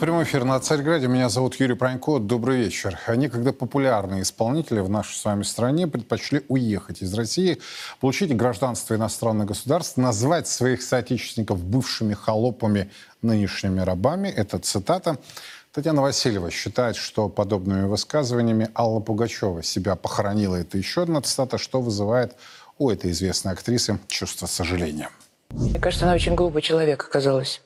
Прямой эфир на Царьграде. Меня зовут Юрий Пронько. Добрый вечер. Некогда популярные исполнители в нашей с вами стране предпочли уехать из России, получить гражданство иностранных государств, назвать своих соотечественников бывшими холопами, нынешними рабами. Это цитата. Татьяна Васильева считает, что подобными высказываниями Алла Пугачева себя похоронила. Это еще одна цитата, что вызывает у этой известной актрисы чувство сожаления. Мне кажется, она очень глупый человек оказалась.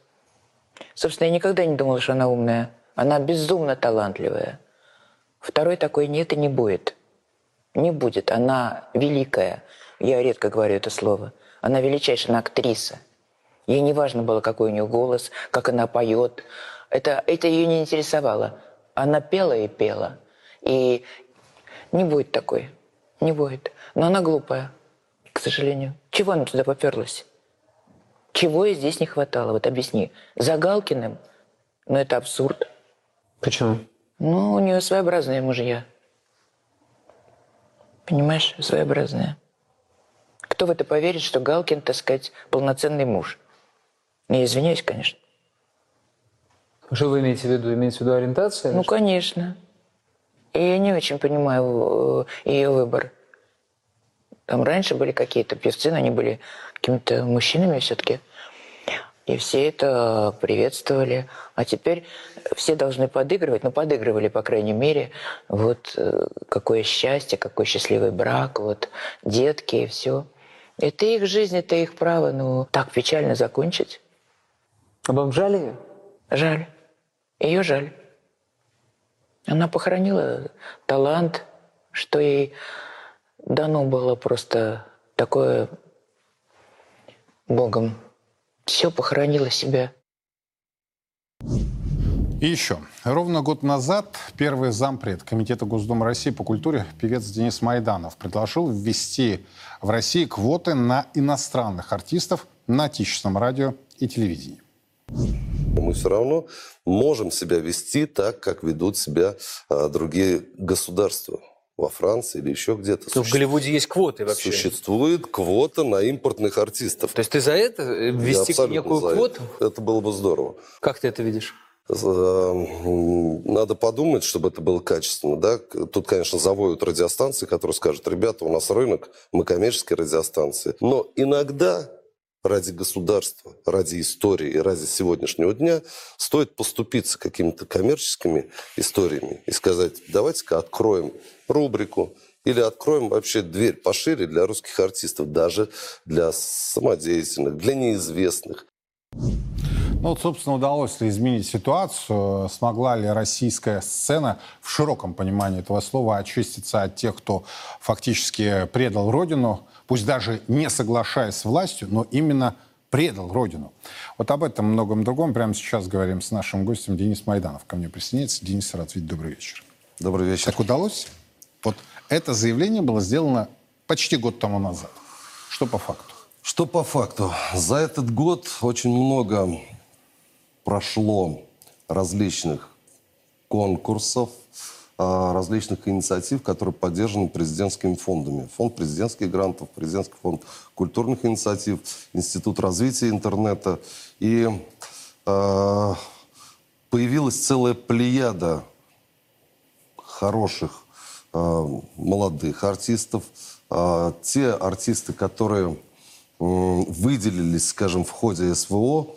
Собственно, я никогда не думала, что она умная. Она безумно талантливая. Второй такой нет и не будет. Не будет. Она великая. Я редко говорю это слово. Она величайшая, она актриса. Ей не важно было, какой у нее голос, как она поет. Это, это ее не интересовало. Она пела и пела. И не будет такой. Не будет. Но она глупая, к сожалению. Чего она туда поперлась? Чего ей здесь не хватало? Вот объясни. За Галкиным? Ну, это абсурд. Почему? Ну, у нее своеобразные мужья. Понимаешь, своеобразные. Кто в это поверит, что Галкин, так сказать, полноценный муж? Я извиняюсь, конечно. Что вы имеете в виду? Имеете в виду ориентация? Ну, конечно. И я не очень понимаю э, ее выбор. Там раньше были какие-то певцы, но они были какими-то мужчинами все-таки. И все это приветствовали. А теперь все должны подыгрывать. Ну, подыгрывали, по крайней мере. Вот э, какое счастье, какой счастливый брак, вот детки и все. Это их жизнь, это их право. Ну, так печально закончить. А вам жаль ее? Жаль. Ее жаль. Она похоронила талант, что ей дано было просто такое Богом. Все похоронило себя. И еще. Ровно год назад первый зампред Комитета Госдумы России по культуре певец Денис Майданов предложил ввести в России квоты на иностранных артистов на отечественном радио и телевидении. Мы все равно можем себя вести так, как ведут себя а, другие государства во Франции или еще где-то. Ну, в Голливуде есть квоты вообще. Существует квота на импортных артистов. То есть ты за это э, ввести Я некую за квоту? Это. это было бы здорово. Как ты это видишь? Надо подумать, чтобы это было качественно. Да? Тут, конечно, заводят радиостанции, которые скажут, ребята, у нас рынок, мы коммерческие радиостанции. Но иногда ради государства, ради истории и ради сегодняшнего дня стоит поступиться какими-то коммерческими историями и сказать, давайте-ка откроем рубрику или откроем вообще дверь пошире для русских артистов, даже для самодеятельных, для неизвестных. Ну вот, собственно, удалось ли изменить ситуацию? Смогла ли российская сцена в широком понимании этого слова очиститься от тех, кто фактически предал Родину, пусть даже не соглашаясь с властью, но именно предал Родину? Вот об этом многом другом прямо сейчас говорим с нашим гостем Денис Майданов. Ко мне присоединяется. Денис, видеть. Добрый вечер. Добрый вечер. Так удалось? Вот это заявление было сделано почти год тому назад. Что по факту? Что по факту? За этот год очень много прошло различных конкурсов, различных инициатив, которые поддержаны президентскими фондами. Фонд президентских грантов, президентский фонд культурных инициатив, Институт развития интернета. И э, появилась целая плеяда хороших э, молодых артистов. Э, те артисты, которые э, выделились, скажем, в ходе СВО,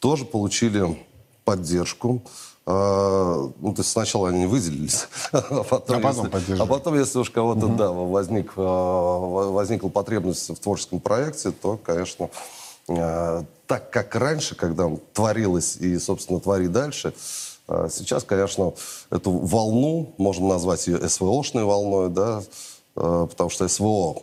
тоже получили поддержку. А, ну, то есть сначала они выделились, а потом, а потом, если, а потом если уж кого-то, угу. да, возник, а, возникла потребность в творческом проекте, то, конечно, а, так как раньше, когда творилось и, собственно, твори дальше, сейчас, конечно, эту волну, можно назвать ее СВОшной волной, да, потому что СВО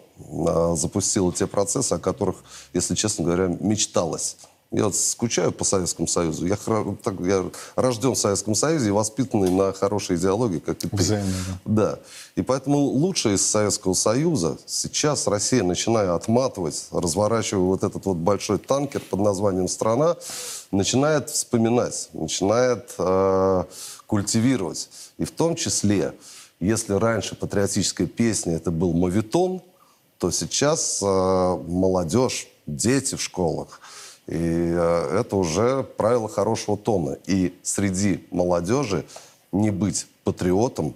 запустило те процессы, о которых, если честно говоря, мечталось. Я скучаю по Советскому Союзу. Я, так, я рожден в Советском Союзе и воспитанный на хорошей идеологии, как и ты. Взаимно, да. да. И поэтому лучшее из Советского Союза сейчас Россия, начиная отматывать, разворачивая вот этот вот большой танкер под названием «Страна», начинает вспоминать, начинает э, культивировать. И в том числе, если раньше патриотическая песня это был мовитон, то сейчас э, молодежь, дети в школах – И э, это уже правило хорошего тона. И среди молодежи не быть патриотом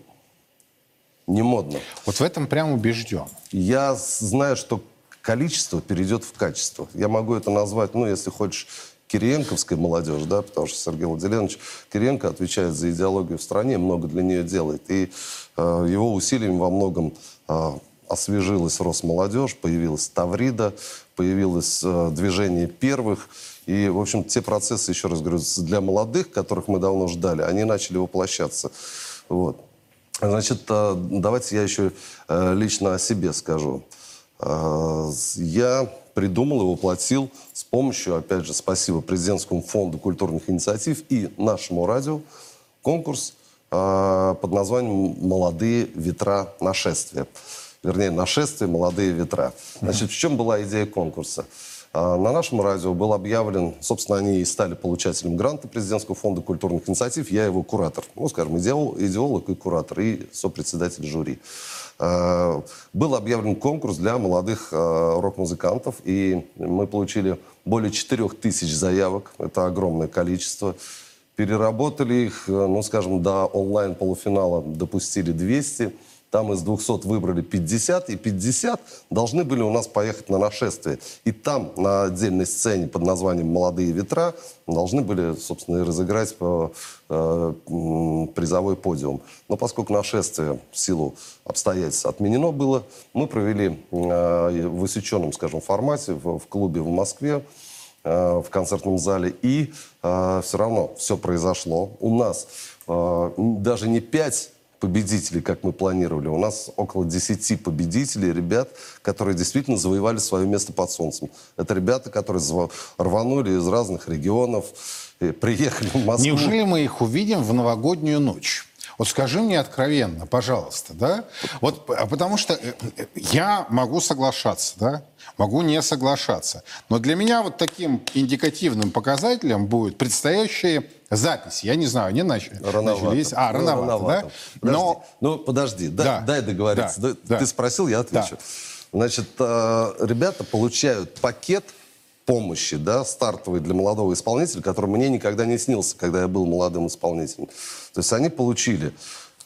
не модно. Вот в этом прям убежден. Я знаю, что количество перейдет в качество. Я могу это назвать, ну, если хочешь, Кириенковской молодежь, да, потому что Сергей Владимирович Кириенко отвечает за идеологию в стране, много для нее делает. И э, его усилиями во многом э, освежилась Росмолодежь, появилась Таврида, появилось э, движение первых. И, в общем, те процессы, еще раз говорю, для молодых, которых мы давно ждали, они начали воплощаться. Вот. Значит, э, давайте я еще э, лично о себе скажу. Я придумал и воплотил с помощью, опять же, спасибо Президентскому фонду культурных инициатив и нашему радио, конкурс под названием «Молодые ветра нашествия». Вернее, «Нашествие. Молодые ветра». Значит, в чем была идея конкурса? А, На нашем радио был объявлен, собственно, они и стали получателем гранта Президентского фонда культурных инициатив. Я его куратор. Ну, скажем, идеол- идеолог и куратор, и сопредседатель жюри. А, Был объявлен конкурс для молодых а, рок-музыкантов, и мы получили более 4 тысяч заявок. Это огромное количество. Переработали их, э, ну, скажем, до онлайн-полуфинала допустили 200. Там из 200 выбрали 50, и 50 должны были у нас поехать на нашествие. И там, на отдельной сцене под названием «Молодые ветра», должны были, собственно, и разыграть э, призовой подиум. Но поскольку нашествие в силу обстоятельств отменено было, мы провели э, в усеченном, скажем, формате в, в клубе в Москве, э, в концертном зале. И э, все равно все произошло. У нас э, даже не пять победителей, как мы планировали. У нас около 10 победителей, ребят, которые действительно завоевали свое место под солнцем. Это ребята, которые рванули из разных регионов, и приехали в Москву. Неужели мы их увидим в новогоднюю ночь? Вот скажи мне откровенно, пожалуйста, да? Вот, а потому что э, э, я могу соглашаться, да? Могу не соглашаться. Но для меня вот таким индикативным показателем будет предстоящие записи. Я не знаю, они начали. Рановато. начали есть- А, Ну, рановато, да? Подожди. Но Ну, подожди, дай, Да. дай договориться. Да. Да- Да. Ты спросил, я отвечу. Значит, э, ребята получают пакет помощи, да, стартовый для молодого исполнителя, который мне никогда не снился, когда я был молодым исполнителем. То есть они получили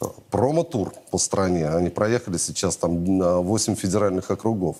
э, промо-тур по стране. Они проехали сейчас там на 8 федеральных округов.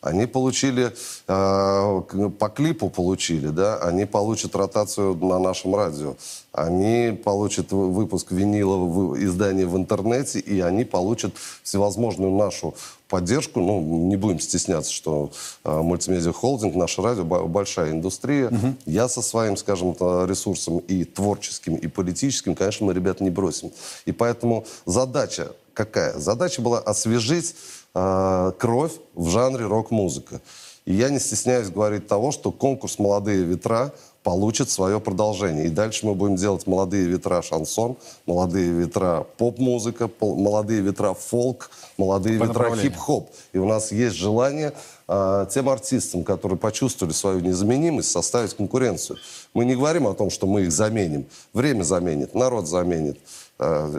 Они получили, э, по клипу получили, да, они получат ротацию на нашем радио, они получат вы- выпуск винилового вы- издания в интернете, и они получат всевозможную нашу поддержку. Ну, не будем стесняться, что э, мультимедиа холдинг, наше радио, бо- большая индустрия. Я со своим, скажем, ресурсом и творческим, и политическим, конечно, мы ребят не бросим. И поэтому задача какая? Задача была освежить э, кровь в жанре рок-музыка. И я не стесняюсь говорить того, что конкурс «Молодые ветра» получит свое продолжение. И дальше мы будем делать «Молодые ветра» шансон, «Молодые ветра» поп-музыка, «Молодые ветра» фолк, «Молодые По ветра» хип-хоп. И у нас есть желание э, тем артистам, которые почувствовали свою незаменимость, составить конкуренцию. Мы не говорим о том, что мы их заменим. Время заменит, народ заменит,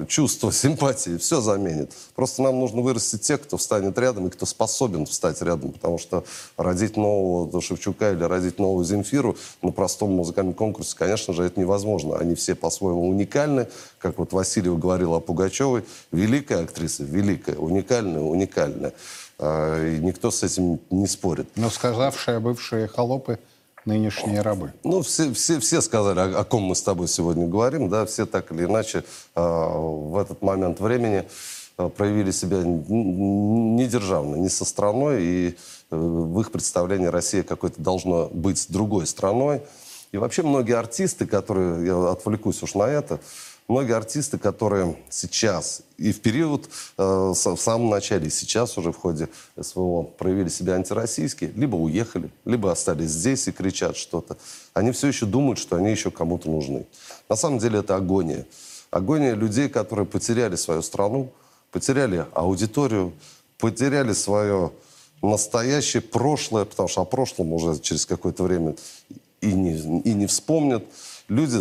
чувство, симпатии, все заменит. Просто нам нужно вырастить тех, кто встанет рядом и кто способен встать рядом. Потому что родить нового Шевчука или родить новую Земфиру на простом музыкальном конкурсе, конечно же, это невозможно. Они все по-своему уникальны. Как вот Васильева говорила о Пугачевой. Великая актриса, великая, уникальная, уникальная. А, И никто с этим не спорит. но сказавшие бывшие холопы нынешние рабы. Ну, все, все, все сказали, о, о ком мы с тобой сегодня говорим, да, все так или иначе э, в этот момент времени э, проявили себя н- н- недержавно, не со страной, и э, в их представлении Россия какой-то должна быть другой страной. И вообще многие артисты, которые, я отвлекусь уж на это, многие артисты, которые сейчас и в период, э, в самом начале, и сейчас уже в ходе СВО проявили себя антироссийски, либо уехали, либо остались здесь и кричат что-то. Они все еще думают, что они еще кому-то нужны. На самом деле это агония. Агония людей, которые потеряли свою страну, потеряли аудиторию, потеряли свое настоящее прошлое, потому что о прошлом уже через какое-то время и не, и не вспомнят. Люди,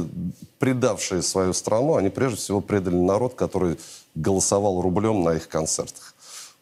предавшие свою страну, они прежде всего предали народ, который голосовал рублем на их концертах.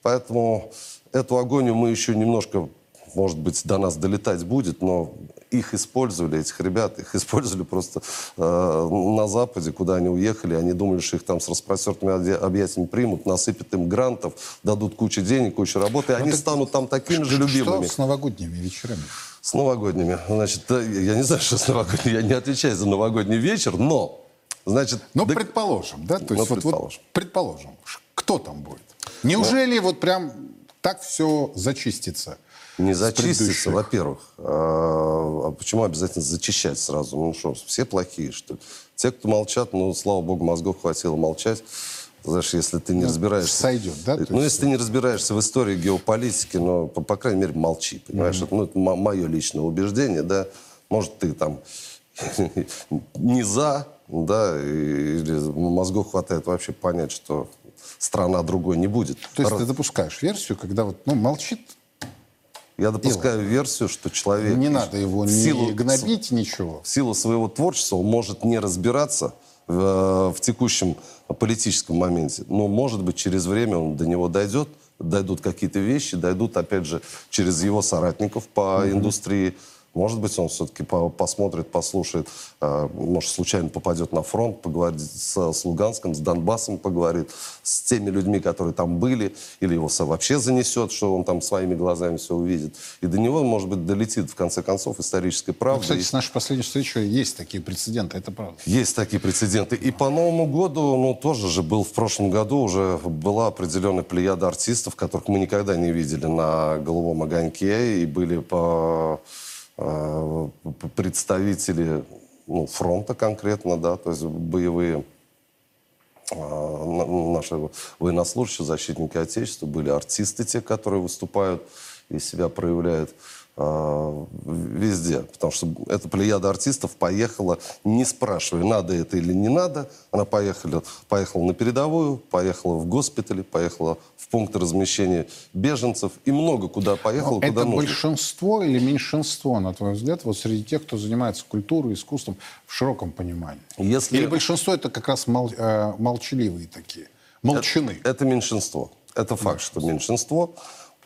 Поэтому эту агонию мы еще немножко, может быть, до нас долетать будет, но их использовали, этих ребят, их использовали просто э, на Западе, куда они уехали. Они думали, что их там с распростертыми объя- объятиями примут, насыпят им грантов, дадут кучу денег, кучу работы, и они станут там такими же любимыми. Что с новогодними вечерами? С новогодними. Значит, да, я не знаю, что с новогодними. Я не отвечаю за новогодний вечер, но, значит... Ну, да- предположим, да? То Ну, есть вот- вот предположим. предположим. Ш- Кто там будет? Неужели вот прям так все зачистится? Не зачиститься, во-первых. А, а почему обязательно зачищать сразу? Ну что, все плохие, что ли? Те, кто молчат, ну, слава богу, мозгов хватило молчать. Знаешь, если ты не разбираешься... сойдет, да? Ну, если ты не разбираешься в истории геополитики, ну, по, по крайней мере, молчи, понимаешь? Это, ну, это мое личное убеждение, да. Может, ты там не за, да, или мозгов хватает вообще понять, что страна другой не будет. То есть ты допускаешь версию, когда вот, ну, молчит, Я допускаю версию, что человек... не надо его в не силу- гнобить, ничего. в силу своего творчества он может не разбираться в, в текущем политическом моменте, но, может быть, через время он до него дойдет, дойдут какие-то вещи, дойдут, опять же, через его соратников по индустрии. Может быть, он все-таки по- посмотрит, послушает, э, может, случайно попадет на фронт, поговорит с, с Луганском, с Донбассом поговорит, с теми людьми, которые там были, или его вообще занесет, что он там своими глазами все увидит. И до него, может быть, долетит, в конце концов, историческая Ну, правда. кстати, И- с нашей последней встречи есть такие прецеденты, это правда. есть такие прецеденты. И по Новому году, ну, тоже же был в прошлом году, уже была определенная плеяда артистов, которых мы никогда не видели на «Голубом огоньке», и были по, представители ну, фронта конкретно, да, то есть боевые э, на- наши военнослужащие, защитники Отечества, были артисты те, которые выступают и себя проявляют. э, везде. Потому что эта плеяда артистов поехала, не спрашивая, надо это или не надо. Она поехала, поехала на передовую, поехала в госпитали, поехала в пункты размещения беженцев и много куда поехала, Но куда это нужно. большинство или меньшинство, на твой взгляд, вот среди тех, кто занимается культурой, искусством в широком понимании? Если- Или большинство это как раз мол- э, молчаливые такие, молчаны? Это меньшинство. Это факт, что меньшинство.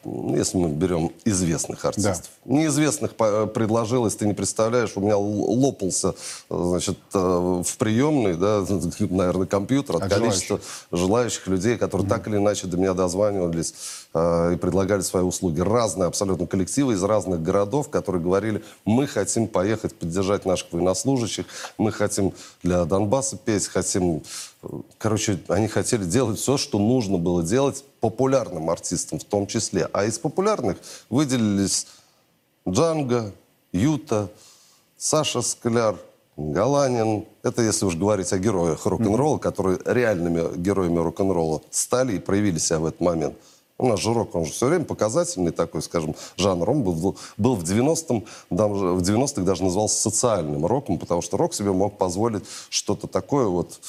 Ну, Если мы берем известных артистов. Неизвестных по- предложилось, ты не представляешь, у меня лопался, э, значит, э, в приемной, да, наверное, компьютер от, От количества желающих. людей, которые так или иначе до меня дозванивались э, и предлагали свои услуги. Разные абсолютно коллективы из разных городов, которые говорили, мы хотим поехать поддержать наших военнослужащих, мы хотим для Донбасса петь, хотим... Короче, они хотели делать все, что нужно было делать популярным артистам в том числе. А из популярных выделились Джанго, Юта, Саша Скляр, Галанин. Это если уж говорить о героях рок-н-ролла, которые реальными героями рок-н-ролла стали и проявили себя в этот момент. У нас же рок, он же все время показательный такой, скажем, жанр. Он был, в- был в 90-м, даже- в 90-х даже назывался социальным роком, потому что рок себе мог позволить что-то такое вот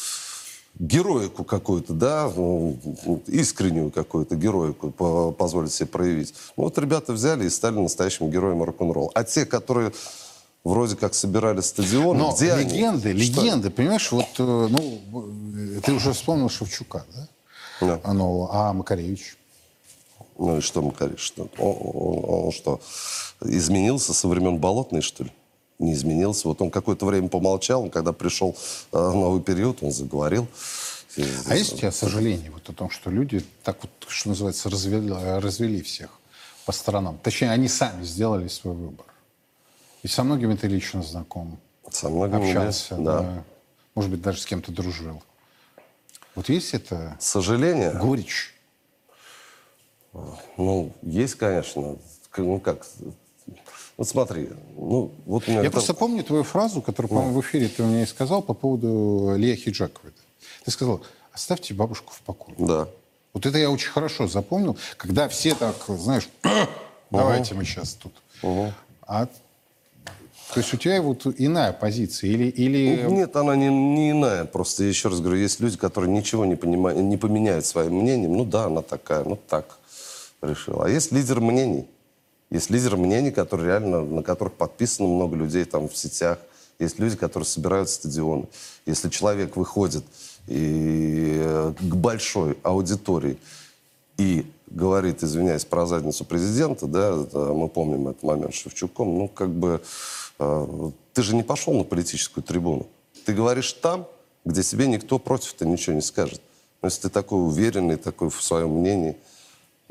героику какую-то, да, искреннюю какую-то героику по- позволить себе проявить. Ну, вот ребята взяли и стали настоящими героями рок-н-ролла. А те, которые вроде как собирали стадионы, Но где они? легенды, Что? легенды, понимаешь, вот, э, ну, э, ты уже вспомнил Шевчука, да? Да. А, ну, а Макаревич? Ну и что Макаревич? Что? Он, он- он что, изменился со времен Болотной, что ли? Не изменился. Вот он какое-то время помолчал, когда пришел э, новый период, он заговорил. А есть у тебя сожаление вот о том, что люди так вот, что называется, развели, развели всех по сторонам? Точнее, они сами сделали свой выбор. И со многими ты лично знаком. Со многими, Общался, да. да. Может быть, даже с кем-то дружил. Вот есть это Сожаление? горечь? Ну, есть, конечно. Ну, как? Вот смотри, ну, вот у меня... Я это- просто помню твою фразу, которую, по-моему, в эфире ты мне сказал по поводу Лия Хиджаковой. Ты сказал, оставьте бабушку в покое. Да. Вот это я очень хорошо запомнил, когда все так, знаешь, давайте мы сейчас тут. А, то есть у тебя вот иная позиция? Или, или... Нет, она не, не иная. Просто, еще раз говорю, есть люди, которые ничего не, понимают, не поменяют своим мнением. Ну да, она такая, ну так решила. А есть лидер мнений. Есть лидер мнений, которые реально, на которых подписано много людей там в сетях. Есть люди, которые собирают стадионы. Если человек выходит и, э, к большой аудитории и говорит, извиняюсь, про задницу президента, да, мы помним этот момент с Шевчуком, ну, как бы э, ты же не пошел на политическую трибуну. Ты говоришь там, где себе никто против-то ничего не скажет. Но если ты такой уверенный, такой в своем мнении,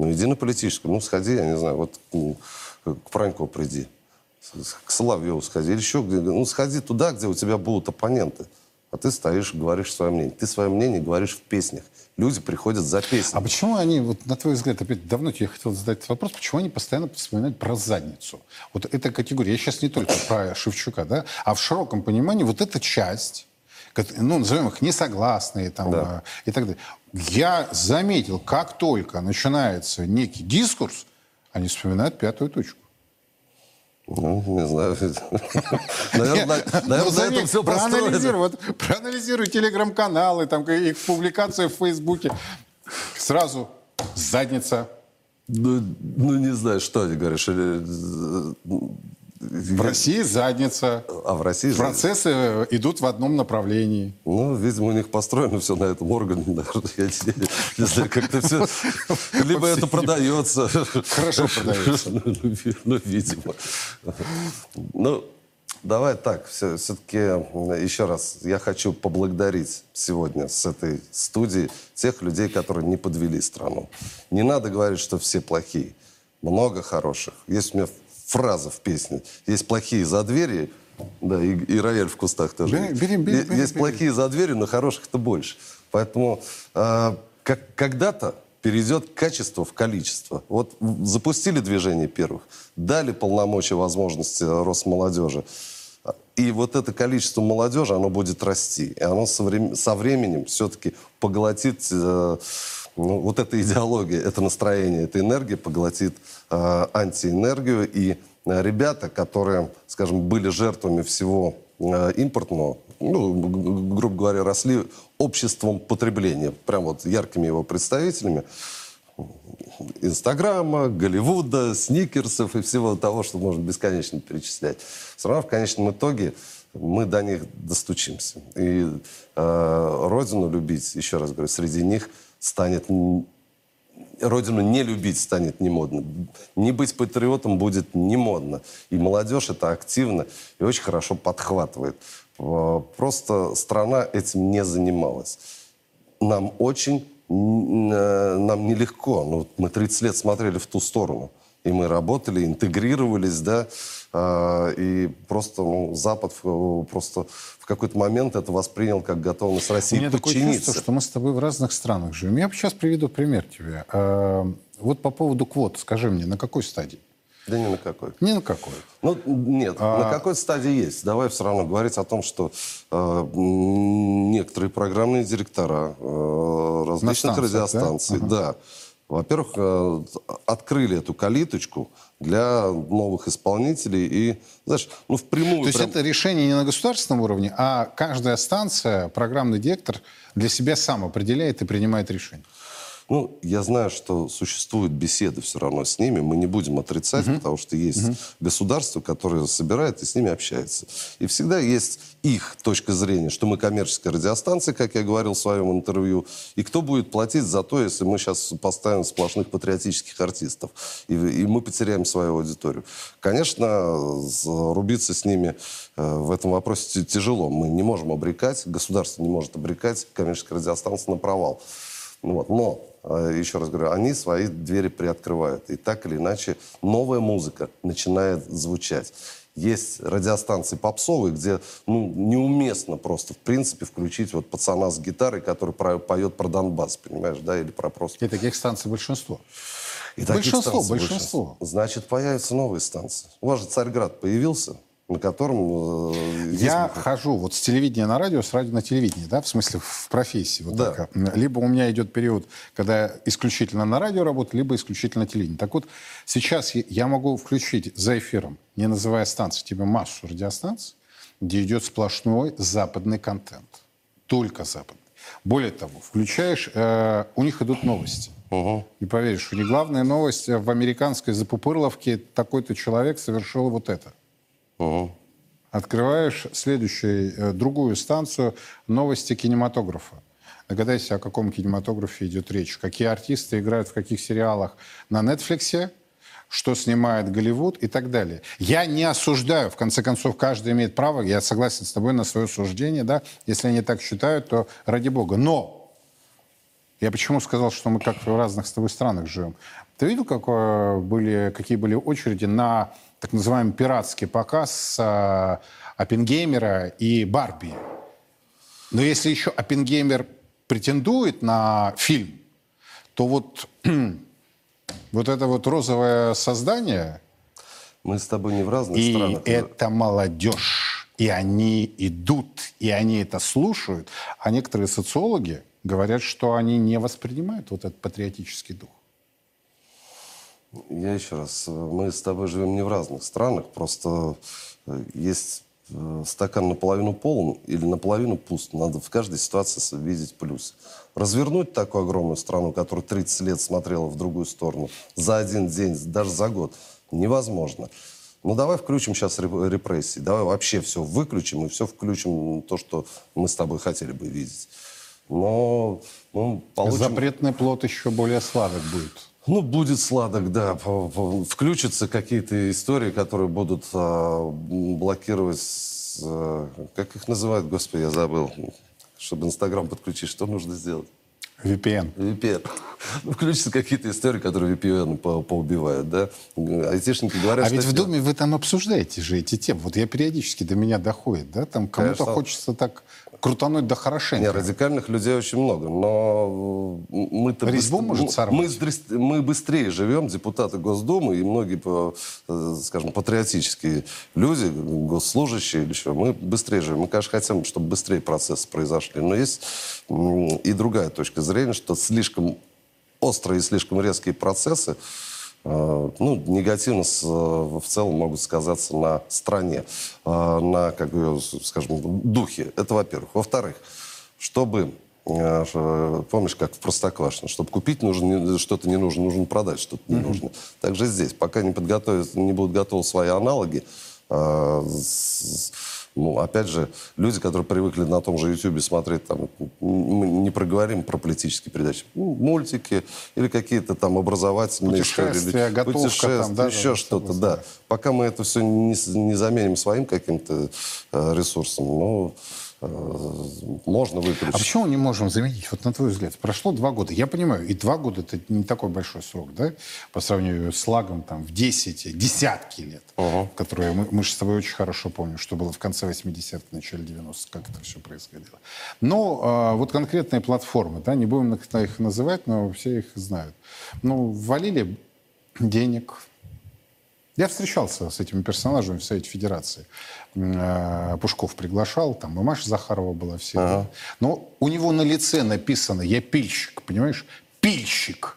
ну иди на политическую, ну сходи, я не знаю, вот м, к Пранькову приди, с- к Соловьеву сходи, или еще ну сходи туда, где у тебя будут оппоненты. А ты стоишь и говоришь свое мнение. Ты свое мнение говоришь в песнях. Люди приходят за А песней. почему они, вот на твой взгляд, опять давно тебе хотел задать этот вопрос, почему они постоянно вспоминают про задницу? Вот эта категория, я сейчас не только про Шевчука, да, а в широком понимании вот эта часть, ну, назовем их несогласные там, Да. э, и так далее. Я заметил, как только начинается некий дискурс, они вспоминают пятую точку. Ну, не знаю. Наверное, на- этом все проанализируй, телеграм-каналы, там, их публикации в Фейсбуке. Сразу задница, Ну, ну, не знаю, что они говоришь. или, э, В России задница. А в России... Процессы э, идут в одном направлении. Ну, видимо, у них построено все на этом органе. Я не, не знаю, как это все... Либо это продается. Хорошо продается. Ну, ну, видимо. Ну, давай так. Все-таки еще раз я хочу поблагодарить сегодня с этой студии тех людей, которые не подвели страну. Не надо говорить, что все плохие. Много хороших. Есть у меня фраза в песне. Есть плохие за дверью, да, и, и рояль в кустах тоже. Бери, бери, бери, Есть бери. плохие за дверью, но хороших-то больше. Поэтому э, как, когда-то перейдет качество в количество. Вот запустили движение первых, дали полномочия, возможности Росмолодежи. И вот это количество молодежи, оно будет расти. И оно со, врем- со временем все-таки поглотит... э, ну, вот эта идеология, это настроение, эта энергия поглотит э, антиэнергию. И э, ребята, которые, скажем, были жертвами всего э, импортного, ну, грубо говоря, росли обществом потребления, прям вот яркими его представителями, Инстаграма, Голливуда, сникерсов и всего того, что можно бесконечно перечислять. Все равно в конечном итоге мы до них достучимся. И э, Родину любить, еще раз говорю, среди них станет... Родину не любить станет не модно. Не быть патриотом будет не модно. И молодежь это активно и очень хорошо подхватывает. Э, Просто страна этим не занималась нам очень, э, нам нелегко. Ну, мы 30 лет смотрели в ту сторону. И мы работали, интегрировались, да, и просто ну, Запад просто в какой-то момент это воспринял как готовность У России меня такое подчиниться. чувство, что мы с тобой в разных странах живем. Я сейчас приведу пример тебе. Э, Вот по поводу квот, скажи мне, на какой стадии? Да ни на какой. Не на какой. Ну, нет, А- на какой стадии есть. Давай все равно говорить о том, что э, некоторые программные директора э, различных станциях, да? радиостанций, да, во-первых, э, открыли эту калиточку для новых исполнителей и, знаешь, ну, впрямую... То есть прям- это решение не на государственном уровне, а каждая станция, программный директор для себя сам определяет и принимает решение. Ну, я знаю, что существуют беседы все равно с ними. Мы не будем отрицать, потому что есть государство, которое собирает и с ними общается. И всегда есть их точка зрения, что мы коммерческая радиостанция, как я говорил в своем интервью, и кто будет платить за то, если мы сейчас поставим сплошных патриотических артистов, и, и мы потеряем свою аудиторию. Конечно, рубиться с ними э, в этом вопросе тяжело. Мы не можем обрекать, государство не может обрекать коммерческую радиостанцию на провал. Вот. Но, еще раз говорю, они свои двери приоткрывают. И так или иначе новая музыка начинает звучать. Есть радиостанции попсовые, где ну, неуместно просто, в принципе, включить вот пацана с гитарой, который про- поет про Донбасс, понимаешь, да, или про просто... И таких станций большинство. И таких Большинство, станций большинство. Значит, появятся новые станции. У вас же Царьград появился, на котором... э, Я хожу вот с телевидения на радио, с радио на телевидение, да, в смысле в профессии. Вот Да. так. Либо у меня идет период, когда я исключительно на радио работаю, либо исключительно на телевидении. Так вот, сейчас я- могу включить за эфиром, не называя станции, тебе массу радиостанций, где идет сплошной западный контент. Только западный. Более того, включаешь, э, у них идут новости. И поверишь, у них главная новость в американской запупырловке такой-то человек совершил вот это. Открываешь следующую, э, другую станцию новости кинематографа. Догадайся, о каком кинематографе идет речь. Какие артисты играют в каких сериалах на Netflix, что снимает Голливуд и так далее. Я не осуждаю, в конце концов, каждый имеет право, я согласен с тобой на свое суждение, да, если они так считают, то ради бога. Но я почему сказал, что мы как в разных с тобой странах живем? Ты видел, какое были, какие были очереди на так называемый пиратский показ э, Оппенгеймера и Барби? Но если еще Оппенгеймер претендует на фильм, то вот, вот это вот розовое создание, Мы с тобой не в разных и странах. это молодежь, и они идут, и они это слушают, а некоторые социологи говорят, что они не воспринимают вот этот патриотический дух. Я еще раз, мы с тобой живем не в разных странах, просто э, есть э, стакан наполовину полон или наполовину пуст. Надо в каждой ситуации видеть плюс. Развернуть такую огромную страну, которая 30 лет смотрела в другую сторону, за один день, даже за год, невозможно. Ну давай включим сейчас реп- репрессии, давай вообще все выключим и все включим то, что мы с тобой хотели бы видеть. Но мы получим... Запретный плод еще более сладок будет. Ну, будет сладок, да. Включатся какие-то истории, которые будут а, блокировать, а, как их называют, господи, я забыл. Чтобы Инстаграм подключить, что нужно сделать? VPN. VPN. Ну, включатся какие-то истории, которые VPN по- поубивают, да. Айтишники говорят, А что ведь в Думе вы там обсуждаете же эти темы. Вот я периодически до меня доходит, да? Там кому-то хочется так крутануть до хорошенько. радикальных людей очень много, но мы-то... Резьбу быстр- может сорвать. Мы, мы быстрее живем, депутаты Госдумы и многие, э, скажем, патриотические люди, госслужащие или еще, мы быстрее живем. Мы, конечно, хотим, чтобы быстрее процессы произошли. Но есть и другая точка зрения, что слишком острые и слишком резкие процессы э, ну, негативно с- в целом могут сказаться на стране, э, на, как бы, скажем, духе. Это во-первых. Во-вторых, чтобы э, Помнишь, как в Простоквашино? Чтобы купить нужно что-то не нужно, нужно продать что-то не нужно. Также здесь. Пока не подготовят, не будут готовы свои аналоги, э, ну, опять же, люди, которые привыкли на том же YouTube смотреть, там, мы не проговорим про политические передачи, ну, мультики или какие-то там образовательные истории. Путешествия, готовка там, Путешествия, да, еще да, что-то, да. да. Пока мы это все не, не заменим своим каким-то э, ресурсом, ну, э, можно выключить. А почему мы не можем заменить? Вот на твой взгляд, прошло два года. Я понимаю, и два года это не такой большой срок, да? По сравнению с лагом там в 10, десятки лет, которые мы, мы же с тобой очень хорошо помним, что было в конце 80-х, начале 90-х, как это все происходило. Но а, вот конкретные платформы, да, не будем их- их называть, но все их знают. Ну, ввалили денег, я встречался с этими персонажами в Совете Федерации. Э, Пушков приглашал, там и Маша Захарова была все. Но у него на лице написано «Я пильщик», понимаешь? Пильщик.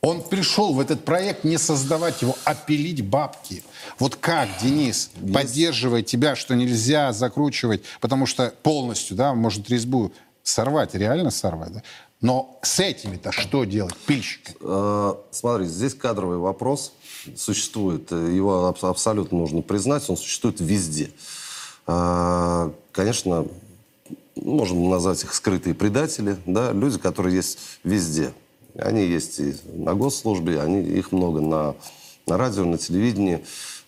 Он пришел в этот проект не создавать его, а пилить бабки. Вот как, Денис, поддерживает тебя, что нельзя закручивать, потому что полностью, да, может резьбу сорвать, реально сорвать, да? Но с этими-то что делать, пильщики? Э, Смотри, здесь кадровый вопрос существует. э, Его абс- абсолютно нужно признать. Он существует везде. Э, Конечно, можем назвать их скрытые предатели, да, люди, которые есть везде. Они есть и на госслужбе, они, их много на, на радио, на телевидении.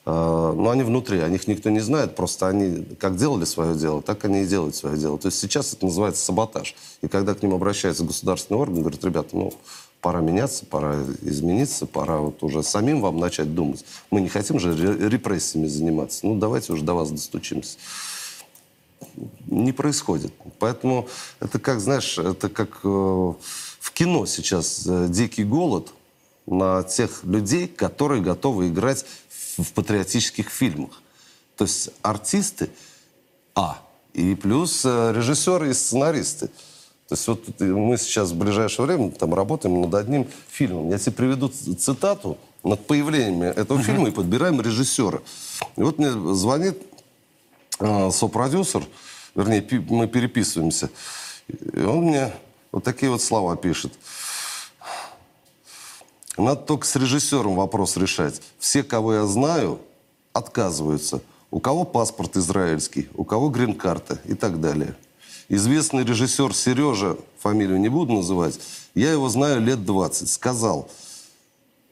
Э, Но они внутри, о них никто не знает, просто они как делали свое дело, так они и делают свое дело. То есть сейчас это называется саботаж. И когда к ним обращается государственный орган, говорит, ребята, ну, пора меняться, пора измениться, пора вот уже самим вам начать думать. Мы не хотим же ре- репрессиями заниматься. Ну, давайте уже до вас достучимся не происходит. Поэтому это как, знаешь, это как э, в кино сейчас э, дикий голод на тех людей, которые готовы играть в, патриотических фильмах. То есть артисты, а, и плюс э, режиссеры и сценаристы. То есть вот мы сейчас в ближайшее время там работаем над одним фильмом. Я тебе приведу цитату над появлением этого фильма и подбираем режиссера. И вот мне звонит э, сопродюсер, вернее, пи- мы переписываемся, и он мне вот такие вот слова пишет. Надо только с режиссером вопрос решать. Все, кого я знаю, отказываются. У кого паспорт израильский, у кого грин-карта и так далее. Известный режиссер Сережа, фамилию не буду называть, я его знаю лет 20, сказал,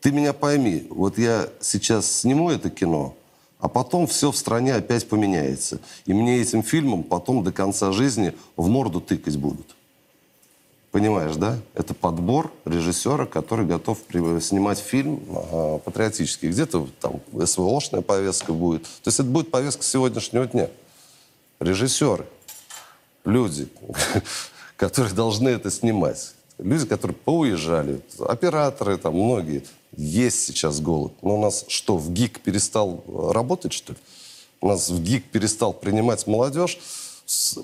Ты меня пойми, вот я сейчас сниму это кино, а потом все в стране опять поменяется. И мне этим фильмом потом до конца жизни в морду тыкать будут. Понимаешь, да? Это подбор режиссера, который готов при- снимать фильм а, патриотический. Где-то там СВОшная повестка будет. То есть это будет повестка сегодняшнего дня. Режиссеры, люди, которые должны это снимать. Люди, которые поуезжали, операторы там многие. Есть сейчас голод. Но у нас что, в ГИК перестал э, работать, что ли? У нас в ГИК перестал принимать молодежь.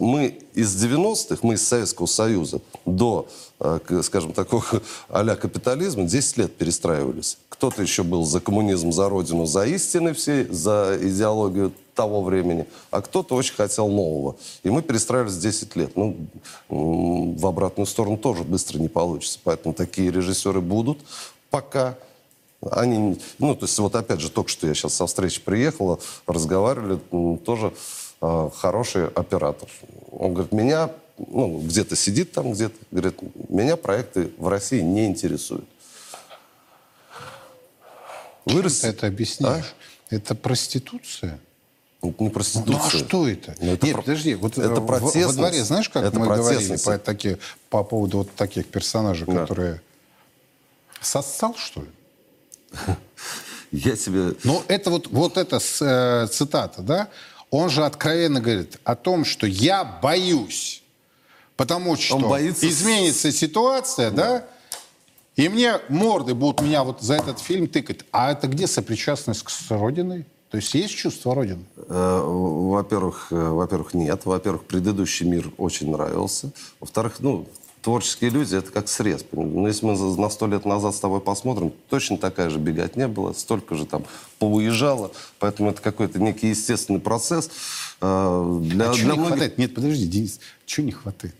Мы из 90-х, мы из Советского Союза до, э, скажем, такого а-ля капитализма 10 лет перестраивались. Кто-то еще был за коммунизм, за родину, за истины все, за идеологию того времени, а кто-то очень хотел нового. И мы перестраивались 10 лет. Ну, в обратную сторону тоже быстро не получится. Поэтому такие режиссеры будут пока. Они, ну, то есть вот опять же, только что я сейчас со встречи приехала, разговаривали, тоже э, хороший оператор. Он говорит, меня, ну, где-то сидит там, где-то, говорит, меня проекты в России не интересуют. Ты Вырасти... это объясняешь? Это проституция? Это не проституция. Ну а что это? Ну, это Нет, про- подожди, вот это э, в- во дворе, знаешь, как Это мы говорили по, таки- по поводу вот таких персонажей, Да. которые... Сосал, что ли? Я себе... Ну, это вот, вот эта э, цитата, да? Он же откровенно говорит о том, что я боюсь, потому что боится с- изменится ситуация, да. И мне морды будут меня вот за этот фильм тыкать. А это где сопричастность с Родиной? То есть есть чувство Родины? Э, Во-первых, э, во-первых, нет. Во-первых, предыдущий мир очень нравился. Во-вторых, ну, творческие люди — это как срез. понимаешь? Ну, если мы на сто лет назад с тобой посмотрим, точно такая же беготня была, столько же там поуезжало. Поэтому это какой-то некий естественный процесс. Э, Для, А чего для не многих- хватает? Нет, подожди, Денис, чего не хватает?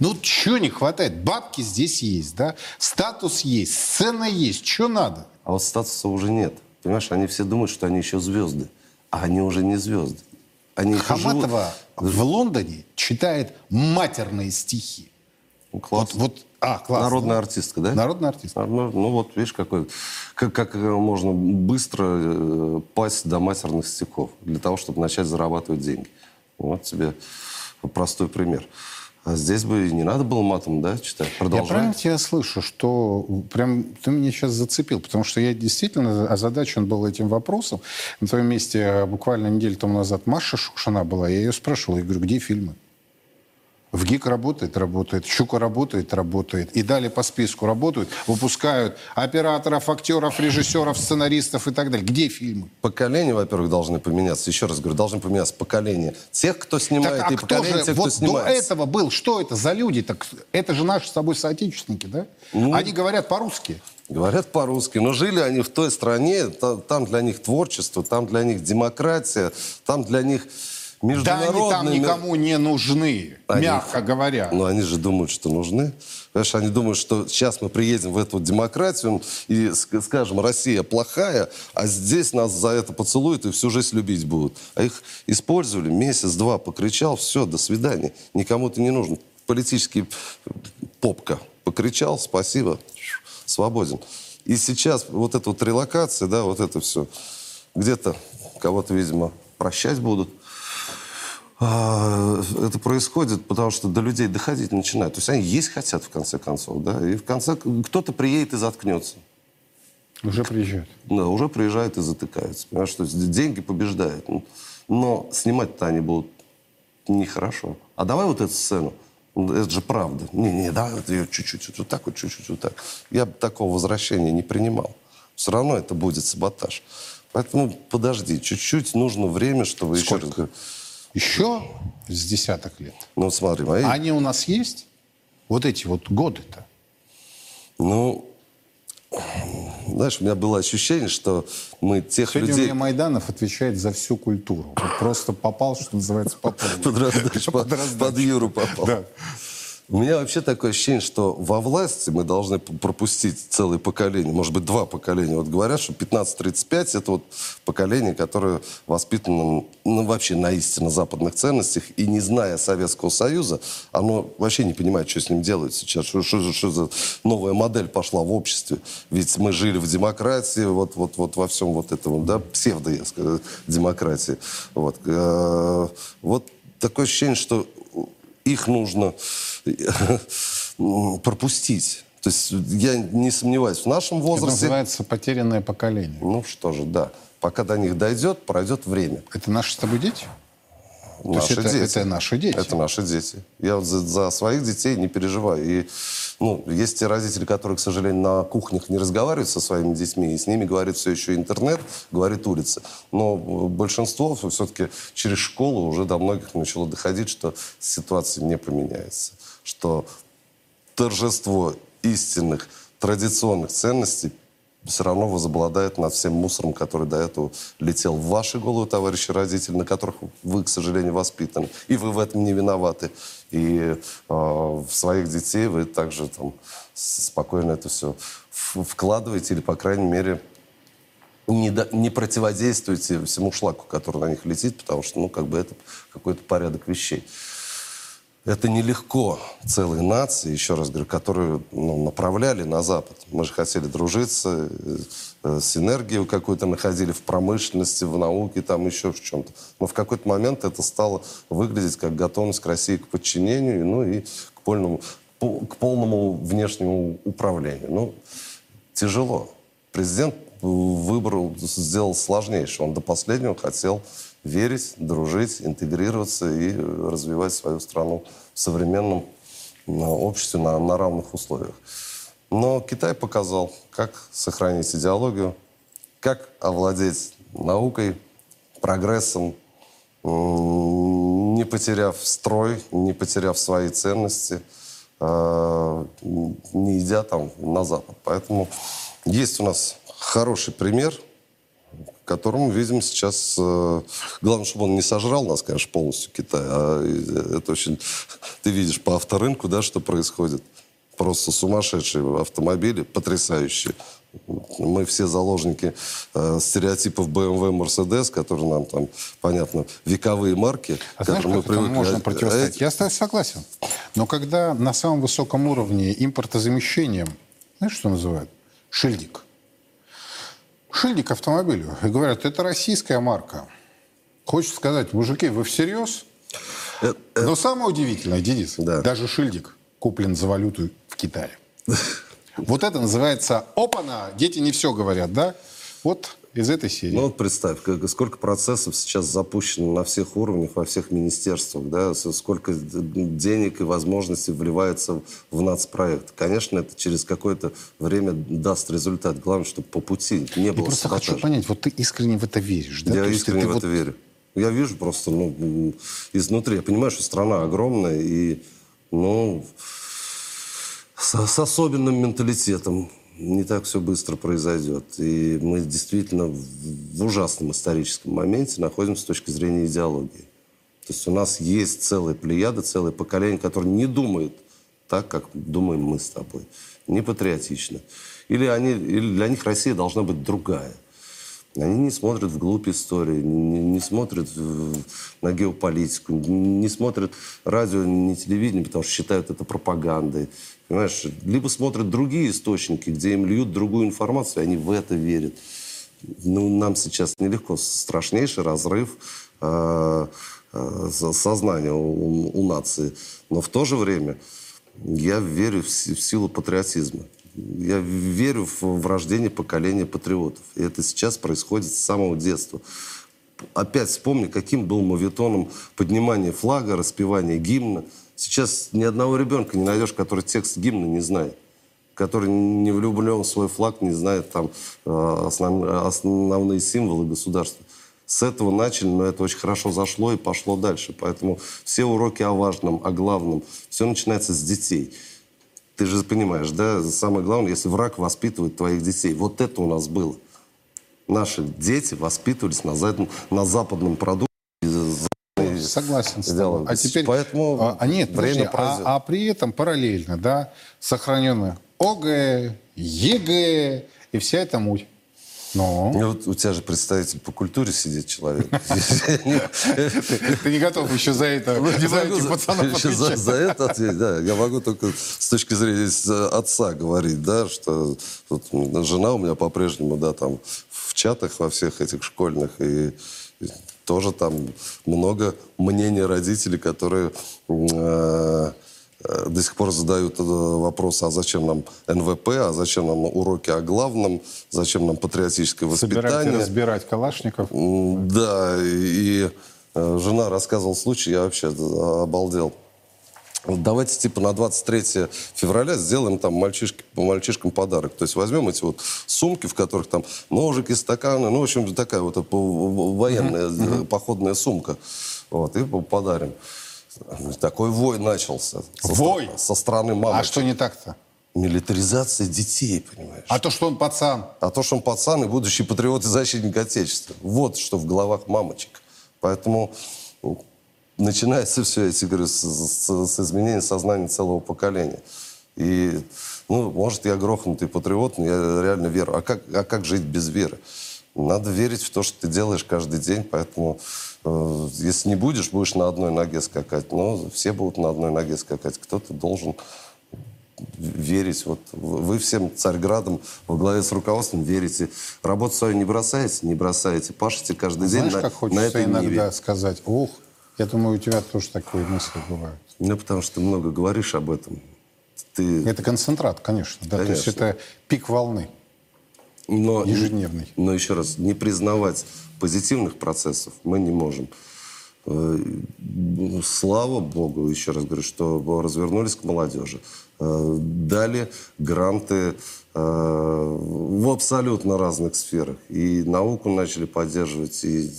Ну, чего не хватает? Бабки здесь есть, да? Статус есть, сцена есть, что надо? А вот статуса уже нет. Понимаешь, они все думают, что они еще звезды. А они уже не звезды. Они Хаматова живут- в Лондоне читает матерные стихи. Ну, Вот, вот, а, классно. Народная артистка, да? Народный артист. А, Ну, ну вот, видишь, какой, как, как э, можно быстро э, пасть до матерных стихов для того, чтобы начать зарабатывать деньги. Вот тебе простой пример. А здесь бы не надо было матом, да, читать. Я Продолжай. правильно тебя слышу, что прям ты меня сейчас зацепил, потому что я действительно озадачен был этим вопросом. На твоем месте э, буквально неделю тому назад Маша Шукшина была, я ее спрашивал, я говорю, где фильмы? В ГИК работает, работает, Щука работает, работает. И далее по списку работают, выпускают операторов, актеров, режиссеров, сценаристов и так далее. Где фильмы? Поколения, во-первых, должны поменяться. Еще раз говорю, должны поменяться поколения тех, кто снимает, Так, а и кто поколения же тех, кто вот до этого был? Что это за люди? Так это же наши с тобой соотечественники, да? Ну. Они говорят по-русски. Говорят по-русски, но жили они в той стране, та- там для них творчество, там для них демократия, там для них Да они там никому не нужны, Они- мягко говоря. Но они же думают, что нужны. Понимаешь, они думают, что сейчас мы приедем в эту демократию и ск- скажем, Россия плохая, а здесь нас за это поцелуют и всю жизнь любить будут. А их использовали месяц-два, покричал, все, до свидания. Никому ты не нужен. Политический попка. Покричал, спасибо, свободен. И сейчас вот эта вот релокация, да, вот это все, где-то кого-то, видимо, прощать будут. А, это происходит, потому что до людей доходить начинают. То есть они есть хотят, в конце концов, да, и в конце кто-то приедет и заткнется. Уже приезжают. Да, уже приезжают и затыкаются. Понимаешь, что деньги побеждают. Но снимать-то они будут нехорошо. А давай вот эту сцену. Ну, Это же правда. Не-не, давай вот ее чуть-чуть, вот так вот, чуть-чуть, вот так. Я бы такого возвращения не принимал. Все равно это будет саботаж. Поэтому подожди, чуть-чуть нужно время, чтобы еще Сколько? раз... Еще с десяток лет. Ну, смотри, мои... Они у нас есть? Вот эти вот годы-то. Ну, знаешь, у меня было ощущение, что мы тех Сегодня людей... меня Майданов отвечает за всю культуру. Вот просто попал, что называется, по поводу. Под раздачу, под, Юру попал. Да. У меня вообще такое ощущение, что во власти мы должны пропустить целое поколение, может быть, два поколения. Вот говорят, что 15-35 это вот поколение, которое воспитано ну, вообще на истинно западных ценностях, и не зная Советского Союза, оно вообще не понимает, что с ним делают сейчас, что, что, что за новая модель пошла в обществе. Ведь мы жили в демократии, вот, вот, вот во всем вот этом, да, псевдо, я скажу, демократии. Вот, Э, вот такое ощущение, что их нужно м, пропустить. То есть я не сомневаюсь, в нашем Это возрасте... называется потерянное поколение. Ну что же, да. Пока до них дойдет, пройдет время. Это наши с тобой дети? Наши это- дети. это наши дети. Это наши дети. Я вот за, за своих детей не переживаю. И, ну, есть те родители, которые, к сожалению, на кухнях не разговаривают со своими детьми, и с ними говорит все еще интернет, говорит улица. Но большинство все-таки через школу уже до многих начало доходить, что ситуация не поменяется. Что торжество истинных традиционных ценностей все равно возобладает над всем мусором, который до этого летел в ваши головы, товарищи родители, на которых вы, к сожалению, воспитаны. И вы в этом не виноваты. И э, в своих детей вы также там, спокойно это все вкладываете или, по крайней мере, не, да- не противодействуете всему шлаку, который на них летит, потому что, ну, как бы это какой-то порядок вещей. Это нелегко целой нации, еще раз говорю, которую ну, направляли на Запад. Мы же хотели дружиться, э, э, синергию какую-то находили в промышленности, в науке, там еще в чем-то. Но в какой-то момент это стало выглядеть как готовность к России к подчинению, ну и к полному, по- к полному внешнему управлению. Ну, тяжело. Президент э, выбрал, сделал сложнейшее. Он до последнего хотел верить, дружить, интегрироваться и э, развивать свою страну в современном э, обществе на, на равных условиях. Но Китай показал, как сохранить идеологию, как овладеть наукой, прогрессом, не потеряв строй, не потеряв свои ценности, э, не идя там на Запад. Поэтому есть у нас хороший пример, которому видим сейчас... э, главное, чтобы он не сожрал нас, конечно, полностью, Китай. А это очень... Ты видишь по авторынку, да, что происходит. Просто сумасшедшие автомобили, потрясающие. Мы все заложники э, стереотипов BMW, Mercedes, которые нам там, понятно, вековые марки, А знаешь, как этому можно А противостоять? Я с тобой согласен. Но когда на самом высоком уровне импортозамещением, знаешь, что называют? Шильдик. Шильдик автомобилю. И говорят, это российская марка. Хочется сказать, мужики, вы всерьез? Э, Но самое удивительное, Денис, Да. даже шильдик куплен за валюту в Китае. Вот это называется опана. Дети не все говорят, да? Вот из этой серии. Ну вот представь, как- сколько процессов сейчас запущено на всех уровнях, во всех министерствах, да, сколько денег и возможностей вливается в нацпроект. Конечно, это через какое-то время даст результат. Главное, чтобы по пути не Я было просто хочу понять, вот ты искренне в это веришь, да? Я То искренне ты в вот- это верю. Я вижу просто, ну, изнутри. Я понимаю, что страна огромная и, ну, с, с особенным менталитетом. Не так все быстро произойдет. И мы действительно в, ужасном историческом моменте находимся с точки зрения идеологии. То есть у нас есть целая плеяда, целое поколение, которое не думает так, как думаем мы с тобой. Не патриотично. Или, они, или для них Россия должна быть другая. Они не смотрят вглубь истории, не, не смотрят на геополитику, не смотрят радио, не телевидение, потому что считают это пропагандой. Понимаешь? Либо смотрят другие источники, где им льют другую информацию, и они в это верят. Ну, нам сейчас нелегко. Страшнейший разрыв э, э, со- сознания у, у нации. Но в то же время я верю в, в силу патриотизма. Я верю в, в рождение поколения патриотов. И это сейчас происходит с самого детства. Опять вспомни, каким был мавитоном поднимание флага, распевание гимна. Сейчас ни одного ребенка не найдешь, который текст гимна не знает который не влюблен в свой флаг, не знает там э, основ- основные символы государства. С этого начали, но это очень хорошо зашло и пошло дальше. Поэтому все уроки о важном, о главном, все начинается с детей. Ты же понимаешь, да, самое главное, если враг воспитывает твоих детей. Вот это у нас было. Наши дети воспитывались на, на западном продукте. согласен с тобой. А теперь... Поэтому а, а нет, время подожди, а, а при этом параллельно, да, сохранены ОГЭ, ЕГЭ и вся эта муть. Ну, вот у тебя же представитель по культуре сидит человек. ты не готов еще за это, за этих пацанов отвечать. это ответить, да. Я могу только с точки зрения с- отца говорить, да, что жена у меня по-прежнему, да, там в чатах во всех этих школьных и, тоже там много мнений родителей, которые э, э, до сих пор задают э, вопрос, а зачем нам НВП, а зачем нам уроки о главном, зачем нам патриотическое Собирать и воспитание. разбирать калашников. Да, и, э, жена рассказывала случай, я вообще э, обалдел. Давайте типа на 23 февраля сделаем там мальчишки, мальчишкам подарок. То есть возьмем эти вот сумки, в которых там ножики, стаканы, ну, в общем, такая вот э, военная э, походная сумка. Вот, и подарим. Такой вой начался. Со стра- Вой? Со стороны мамы. А что не так-то? Милитаризация детей, понимаешь? А то, что он пацан. А то, что он пацан и будущий патриот и защитник Отечества. Вот что в головах мамочек. Поэтому ну, начинается все, я тебе говорю, с, с- с изменения сознания целого поколения. И, ну, может, я грохнутый патриот, но я реально верю. А как, а как жить без веры? Надо верить в то, что ты делаешь каждый день, поэтому если не будешь, будешь на одной ноге скакать. Но все будут на одной ноге скакать. Кто-то должен верить. Вот вы всем Царьградом во главе с руководством верите. Работу свою не бросаете, не бросаете. Пашете каждый день Знаешь, на, как на хочется этой иногда ниве. сказать, ух, я думаю, у тебя тоже такие мысли бывают. Ну, потому что ты много говоришь об этом. Ты... Это концентрат, конечно. Да, То есть Конечно. это пик волны. Но, ежедневный. Но еще раз, не признавать позитивных процессов мы не можем. Э, Слава Богу, еще раз говорю, что развернулись к молодежи. Э, Дали гранты э, в абсолютно разных сферах. И науку начали поддерживать, и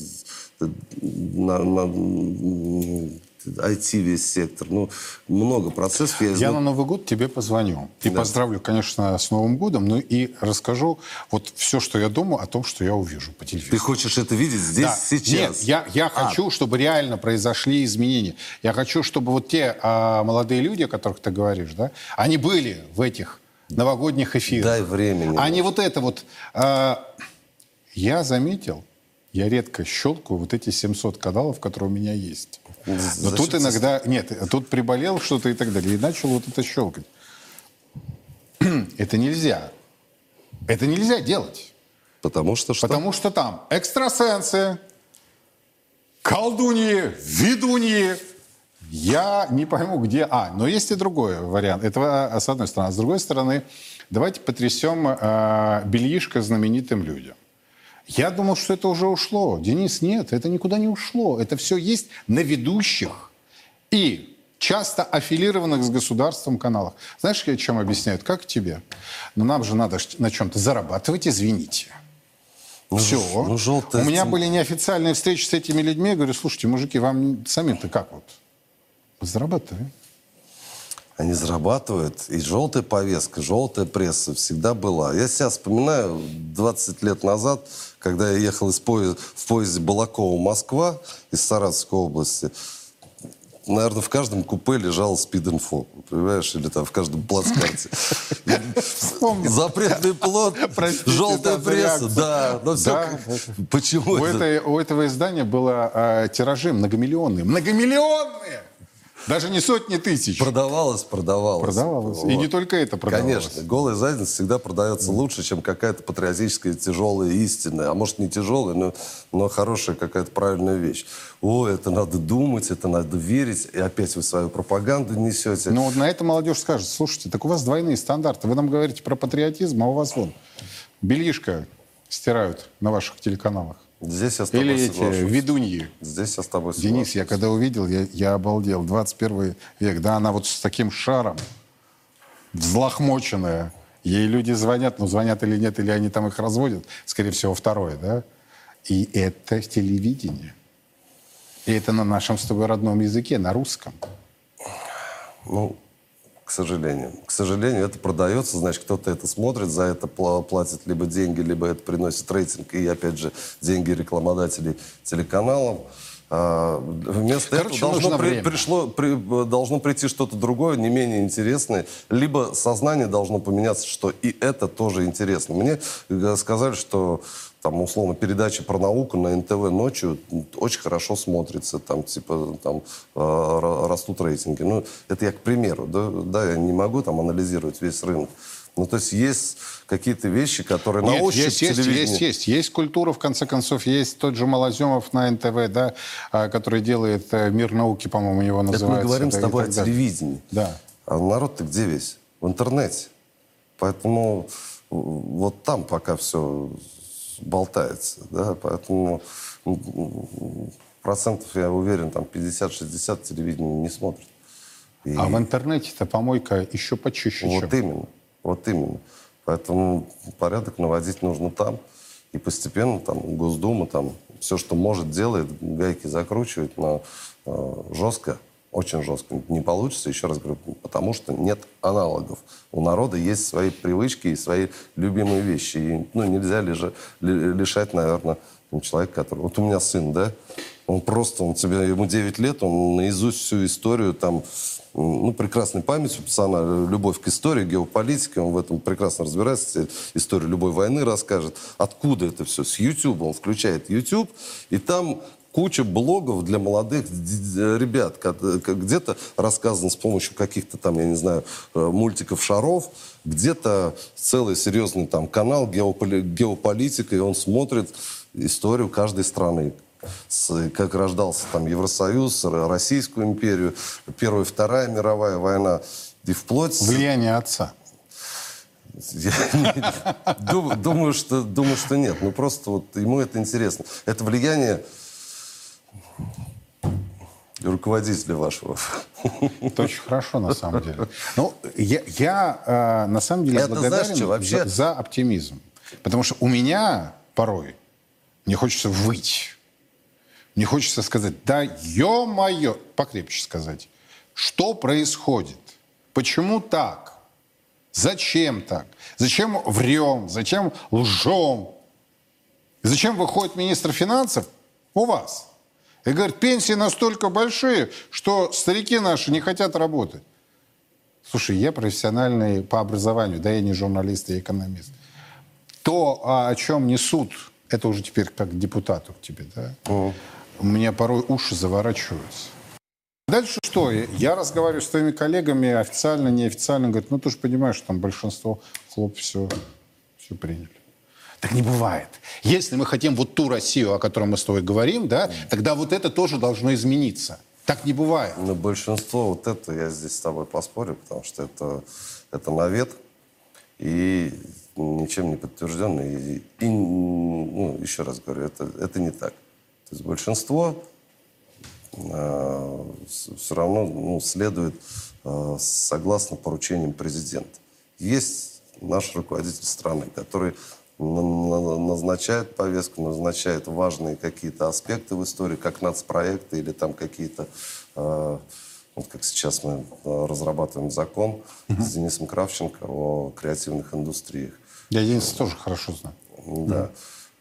на, на- IT весь сектор. Ну, много процессов. Я, Я на Новый год тебе позвоню. И Да. поздравлю, конечно, с Новым годом. Ну и расскажу вот все, что я думаю о том, что я увижу по телевизору. Ты хочешь это видеть здесь, Да. сейчас? Нет, я, я А, хочу, чтобы реально произошли изменения. Я хочу, чтобы вот те а, молодые люди, о которых ты говоришь, да, они были в этих новогодних эфирах. Дай времени. А не вот это вот. а, я заметил, я редко щелкаю вот эти 700 каналов, которые у меня есть. Но Зачем тут иногда... Нет, тут приболел что-то и так далее. И начал вот это щелкать. Это нельзя. Это нельзя делать. Потому что что? Потому что там экстрасенсы, колдуньи, ведуньи. Я не пойму, где... А, но есть и другой вариант. Это а, с одной стороны. А с другой стороны, давайте потрясем э, бельишко знаменитым людям. Я думал, что это уже ушло. Денис, нет, это никуда не ушло. Это все есть на ведущих и часто аффилированных с государством каналах. Знаешь, я чем объясняют? Как тебе? Но нам же надо на чем-то зарабатывать, извините. Ну, Все. ж- ну, желтая У меня были неофициальные встречи с этими людьми. Я говорю, слушайте, мужики, вам самим-то как вот? Зарабатываем. Они зарабатывают. И желтая повестка, желтая пресса всегда была. Я себя вспоминаю 20 лет назад, когда я ехал из поезда, в поезде Балакова-Москва из Саратовской области. Наверное, в каждом купе лежал спид-инфо, понимаешь, или там в каждом плацкарте. Запретный плод, желтая пресса, да. Но все, почему У, это? этой- у этого издания было э, тиражи многомиллионные. Многомиллионные! Даже не сотни тысяч. Продавалось, продавалось. Продавалось. И Вот. не только это продавалось. Конечно, голая задница всегда продается лучше, чем какая-то патриотическая тяжелая истина. А может не тяжелая, но, но хорошая какая-то правильная вещь. О, это надо думать, это надо верить. И опять вы свою пропаганду несете. Но вот на это молодежь скажет, слушайте, так у вас двойные стандарты. Вы нам говорите про патриотизм, а у вас вон бельишко стирают на ваших телеканалах. Здесь я с тобой Или эти соглашусь. ведуньи. Здесь я с тобой соглашусь. Денис, я когда увидел, я, я обалдел. 21 век, да, она вот с таким шаром, взлохмоченная. Ей люди звонят, ну, звонят или нет, или они там их разводят. Скорее всего, второе, да? И это телевидение. И это на нашем с тобой родном языке, на русском. Ну, к сожалению. К сожалению, это продается, значит, кто-то это смотрит, за это пла- платит либо деньги, либо это приносит рейтинг, и, опять же, деньги рекламодателей телеканалам. А, вместо Короче, этого должно, при- время. пришло, при- должно прийти что-то другое, не менее интересное. Либо сознание должно поменяться, что и это тоже интересно. Мне э, сказали, что там, условно, передача про науку на НТВ ночью очень хорошо смотрится, там, типа, там, э, ра- растут рейтинги. Ну, это я к примеру, да, да, я не могу там анализировать весь рынок. Ну, то есть есть какие-то вещи, которые на Нет, ощупь есть, есть, есть, есть. Есть культура, в конце концов, есть тот же Малоземов на НТВ, да, а, который делает э, «Мир науки», по-моему, его Это называется. мы говорим да, с тобой о телевидении. Да. А народ-то где весь? В интернете. Поэтому э, вот там пока все болтается. Да? Поэтому м, процентов, я уверен, там 50-60 телевидения не смотрят. И А в интернете-то помойка еще почище, вот чем. именно. Вот именно. Поэтому порядок наводить нужно там. И постепенно там Госдума там все, что может, делает, гайки закручивает, но э, жестко, очень жестко не получится, еще раз говорю, потому что нет аналогов. У народа есть свои привычки и свои любимые вещи. И ну, нельзя лежа- ли- лишать, наверное, человека, который... Вот у меня сын, да, он просто, он тебе, ему 9 лет, он наизусть всю историю там, ну, прекрасной у пацана, любовь к истории, геополитике, он в этом прекрасно разбирается, историю любой войны расскажет. Откуда это все? С YouTube. Он включает YouTube, и там куча блогов для молодых д- ребят. Ка- Где-то рассказано с помощью каких-то там, я не знаю, э, мультиков шаров, где-то целый серьезный там канал геополи- геополитика, и он смотрит историю каждой страны. С- как рождался там Евросоюз, Российскую империю, Первая и Вторая мировая война. И вплоть... Влияние отца. Я думаю, что, думаю, что нет. Ну, просто вот ему это интересно. Это влияние руководителя вашего. Это очень хорошо, на самом деле. Ну, я, я, э, на самом деле Это благодарен знаешь что, вообще- за, за оптимизм. Потому что у меня порой мне хочется выть. Мне хочется сказать, да ё-моё, покрепче сказать, что происходит? Почему так? Зачем так? Зачем врем? Зачем лжем? Зачем выходит министр финансов у вас и говорит, пенсии настолько большие, что старики наши не хотят работать? Слушай, я профессиональный по образованию, да, я не журналист, я экономист. То, а, о чем несут, это уже теперь как депутату к тебе, да? У меня порой уши заворачиваются. Дальше что? Я разговариваю с твоими коллегами официально, неофициально. Говорят, ну ты же понимаешь, что там большинство хлоп все, все приняли. Так не бывает. Если мы хотим вот ту Россию, о которой мы с тобой говорим, да, тогда вот это тоже должно измениться. Так не бывает. Но большинство вот это, я здесь с тобой поспорю, потому что это, это навет и ничем не подтвержденный. И, и, ну, еще раз говорю, это, это не так. То есть большинство все равно ну, следует э, согласно поручениям президента. Есть наш руководитель страны, который назначает повестку, назначает важные какие-то аспекты в истории, как нацпроекты или там какие-то, э, вот как сейчас мы э, разрабатываем закон с Денисом Кравченко о креативных индустриях. Я Дениса тоже хорошо знаю. Да.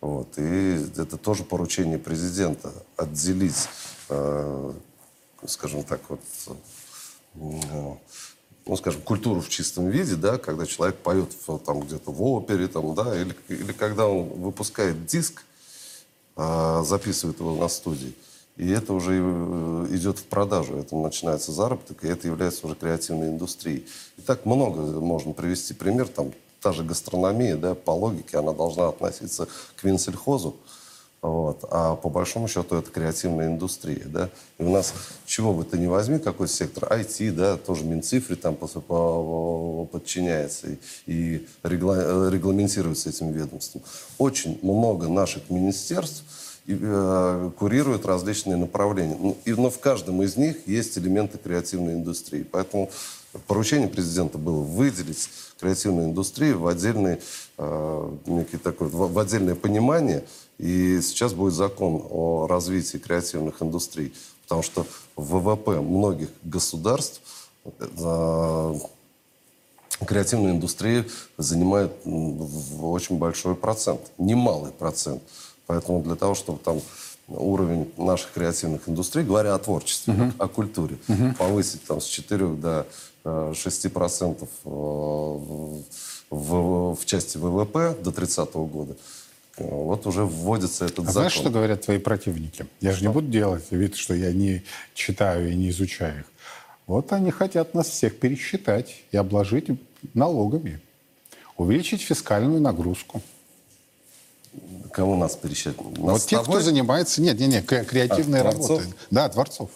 Вот. И это тоже поручение президента отделить, э, скажем так, вот, э, ну, скажем, культуру в чистом виде, да, когда человек поет там где-то в опере, там, да, или, или когда он выпускает диск, а, записывает его на студии, и это уже э, идет в продажу, это начинается заработок, и это является уже креативной индустрией. И так много можно привести пример, там та же гастрономия, да, по логике она должна относиться к винсельхозу, вот. А по большому счету это креативная индустрия. Да? И у нас, чего бы ты ни возьми, какой сектор, IT, да, тоже Минцифре там по- по- подчиняется и, регла- регламентируется этим ведомством. Очень много наших министерств и, э, курируют различные направления. Ну, и, но в каждом из них есть элементы креативной индустрии. Поэтому поручение президента было выделить креативную индустрию в отдельный, э, некий такой, в, в отдельное понимание. И сейчас будет закон о развитии креативных индустрий. Потому что ВВП многих государств э, креативная индустрия занимает очень большой процент, немалый процент. Поэтому для того, чтобы там уровень наших креативных индустрий, говоря о творчестве, о культуре, повысить там с 4 до э, 6 процентов э, в, в- в части ВВП до 30 года. Вот уже вводится этот А закон. знаешь, что говорят твои противники? Я же не буду делать вид, что я не читаю и не изучаю их. Вот они хотят нас всех пересчитать и обложить налогами. Увеличить фискальную нагрузку. Кому нас пересчитать? Нас вот те, кто занимается... Нет, нет, нет, кре- креативной А, работой. Да, творцов.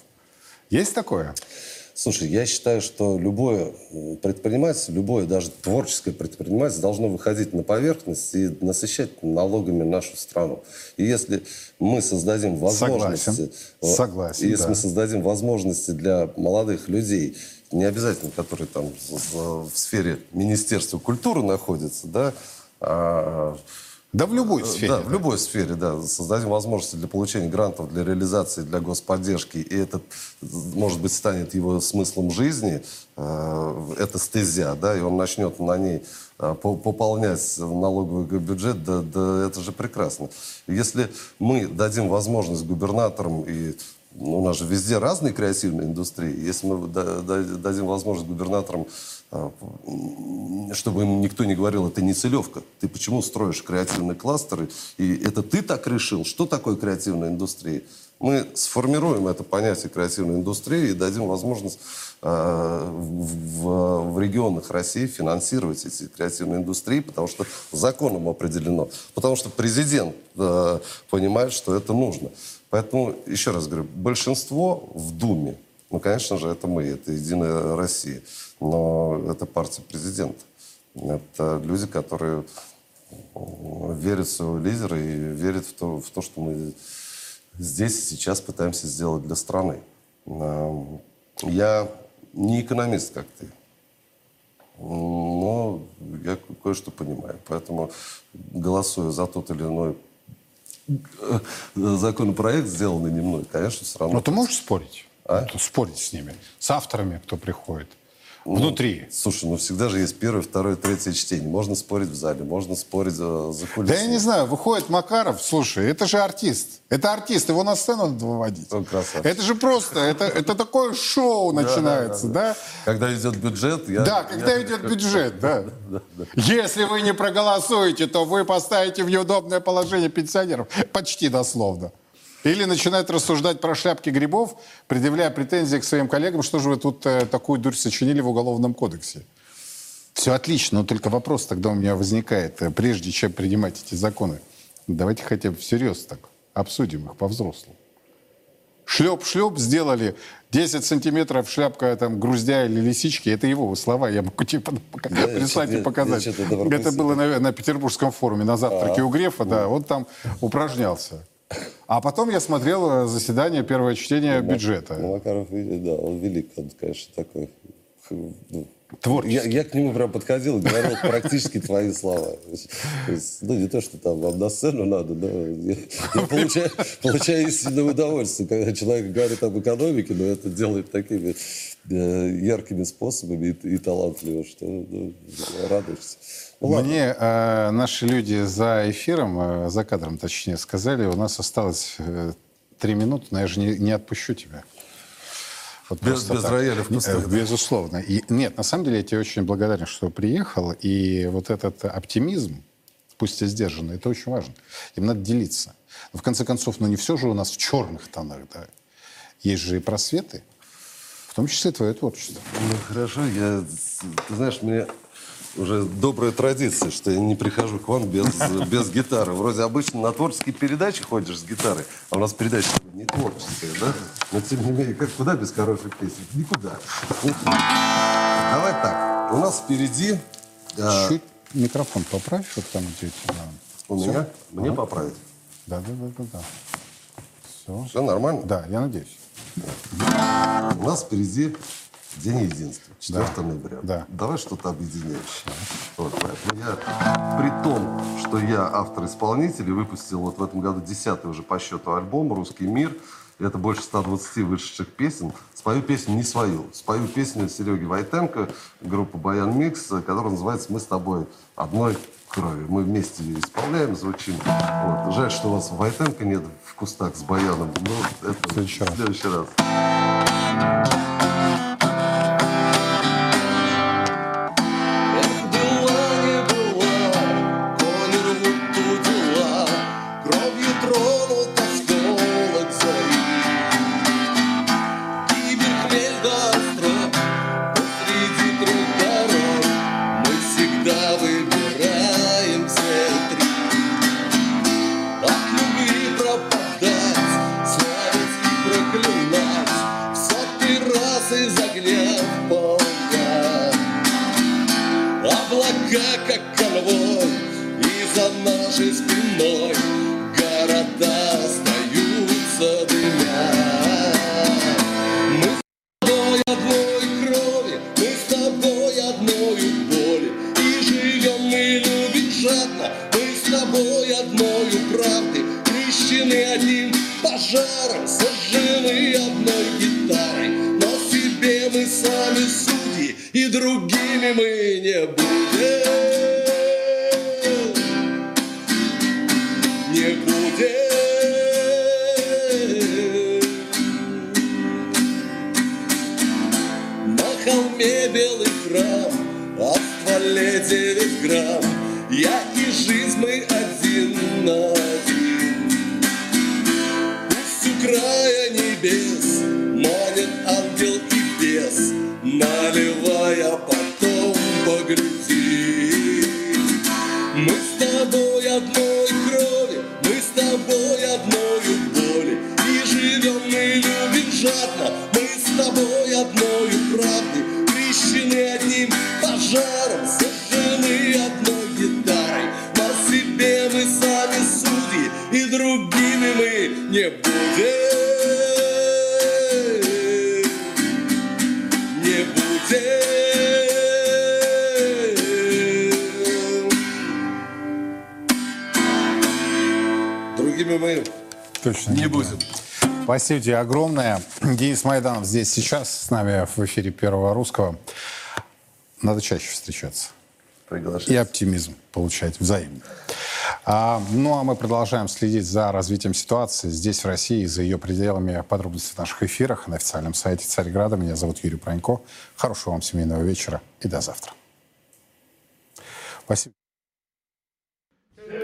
Есть такое? Слушай, я считаю, что любое м, предпринимательство, любое даже творческое предпринимательство должно выходить на поверхность и насыщать налогами нашу страну. И если мы создадим возможности... Согласен. э, Согласен, если да. мы создадим возможности для молодых людей, не обязательно, которые там в, в сфере Министерства культуры находятся, да, а, Да в любой сфере. Э, да, в любой сфере, да. Создадим возможности для получения грантов, для реализации, для господдержки. И это, может быть, станет его смыслом жизни. Э, Это стезя, да, и он начнет на ней э, по- пополнять налоговый бюджет, да, да это же прекрасно. Если мы дадим возможность губернаторам и у нас же везде разные креативные индустрии. Если мы да- да- дадим возможность губернаторам, чтобы им никто не говорил, это не целевка. Ты почему строишь креативные кластеры? И это ты так решил? Что такое креативная индустрия? Мы сформируем это понятие креативной индустрии и дадим возможность а, в, регионах России финансировать эти креативные индустрии, потому что законом определено. Потому что президент э, понимает, что это нужно. Поэтому, еще раз говорю, большинство в Думе, ну, конечно же, это мы, это Единая Россия, но это партия президента. Это люди, которые э, верят в своего лидера и верят в то, в то, что мы здесь и сейчас пытаемся сделать для страны. Я не экономист, как ты, но я кое-что понимаю. Поэтому голосую за тот или иной э, законопроект, сделанный не мной, конечно, все равно Но ты можешь спорить? А? Спорить с ними? С авторами, кто приходит? Внутри? Слушай, ну всегда же есть первое, второе, третье чтение. Можно спорить в зале, можно спорить за, за Да кулисами. я не знаю, выходит Макаров, слушай, это же артист. Это артист, его на сцену надо выводить. Он красавчик. Это же просто, это, это такое шоу начинается, да? Когда идет бюджет, я... Да, когда я- идет бюджет, да. Если вы не проголосуете, то вы поставите в неудобное положение пенсионеров. Почти дословно. Или начинает рассуждать про шляпки грибов, предъявляя претензии к своим коллегам, что же вы тут э, такую дурь сочинили в Уголовном кодексе. Все отлично, но только вопрос тогда у меня возникает, э, прежде чем принимать эти законы, давайте хотя бы всерьез так обсудим их по-взрослому. Шлеп-шлеп сделали 10 сантиметров шляпка там груздя или лисички. Это его слова. Я могу тебе пока- я прислать и показать. я. Это было на, на Петербургском форуме на завтраке у Грефа. Да, он там упражнялся. А потом я смотрел э, заседание, первое чтение бюджета. Ну, Макаров, да, он велик, он, конечно, такой... ну, Творческий. Я, я к нему прям подходил и говорил практически твои слова. Ну, не то, что там вам на сцену надо, но я, я получаю, получаю истинное удовольствие, когда человек говорит об экономике, но это делает такими э, яркими способами и, и талантливо, что ну, радуешься. Ладно. Мне э, наши люди за эфиром, э, за кадром точнее, сказали, у нас осталось э, три минуты, но я же не, не отпущу тебя. Вот Без- без так. рояля в кустах, Э, Безусловно. И, нет, на самом деле я тебе очень благодарен, что приехал. И вот этот оптимизм, пусть и сдержанный, это очень важно. Им надо делиться. Но в конце концов, ну не все же у нас в черных тонах, да. Есть же и просветы, в том числе твое творчество. Ну, хорошо, я... Ты знаешь, мне уже добрая традиция, что я не прихожу к вам без, без гитары. Вроде обычно на творческие передачи ходишь с гитарой, а у нас передача не творческая, да? Но тем не менее, как куда без хороших песен? Никуда. Давай так. У нас впереди... э, Чуть микрофон поправь, вот там где у тебя. у меня? Мне поправить? Да, да, да, да, да. Все. Все нормально? Да, я надеюсь. У нас впереди День единства, 4 Да. ноября. Да. Давай что-то объединяющее. Вот, поэтому я, при том, что я автор-исполнитель и выпустил вот в этом году десятый уже по счету альбом «Русский мир», это больше 120 вышедших песен. Спою песню не свою. Спою песню Сереги Войтенко, группа Баян Микс, которая называется «Мы с тобой одной крови». Мы вместе ее исполняем, звучим. Вот. Жаль, что у вас Войтенко нет в кустах с Баяном. Но это В следующий раз. Другими мы Точно Не будем. будем. Спасибо тебе огромное. Денис Майданов здесь сейчас с нами в эфире Первого Русского. Надо чаще встречаться. И Приглашайте. оптимизм получать взаимно. А, ну а мы продолжаем следить за развитием ситуации здесь, в России, и за ее пределами. Подробности в наших эфирах на официальном сайте Царьграда. Меня зовут Юрий Пронько. Хорошего вам семейного вечера и до завтра. Спасибо.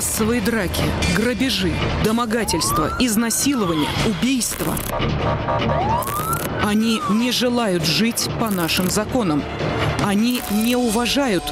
Массовые драки, грабежи, домогательства, изнасилования, убийства. Они не желают жить по нашим законам. Они не уважают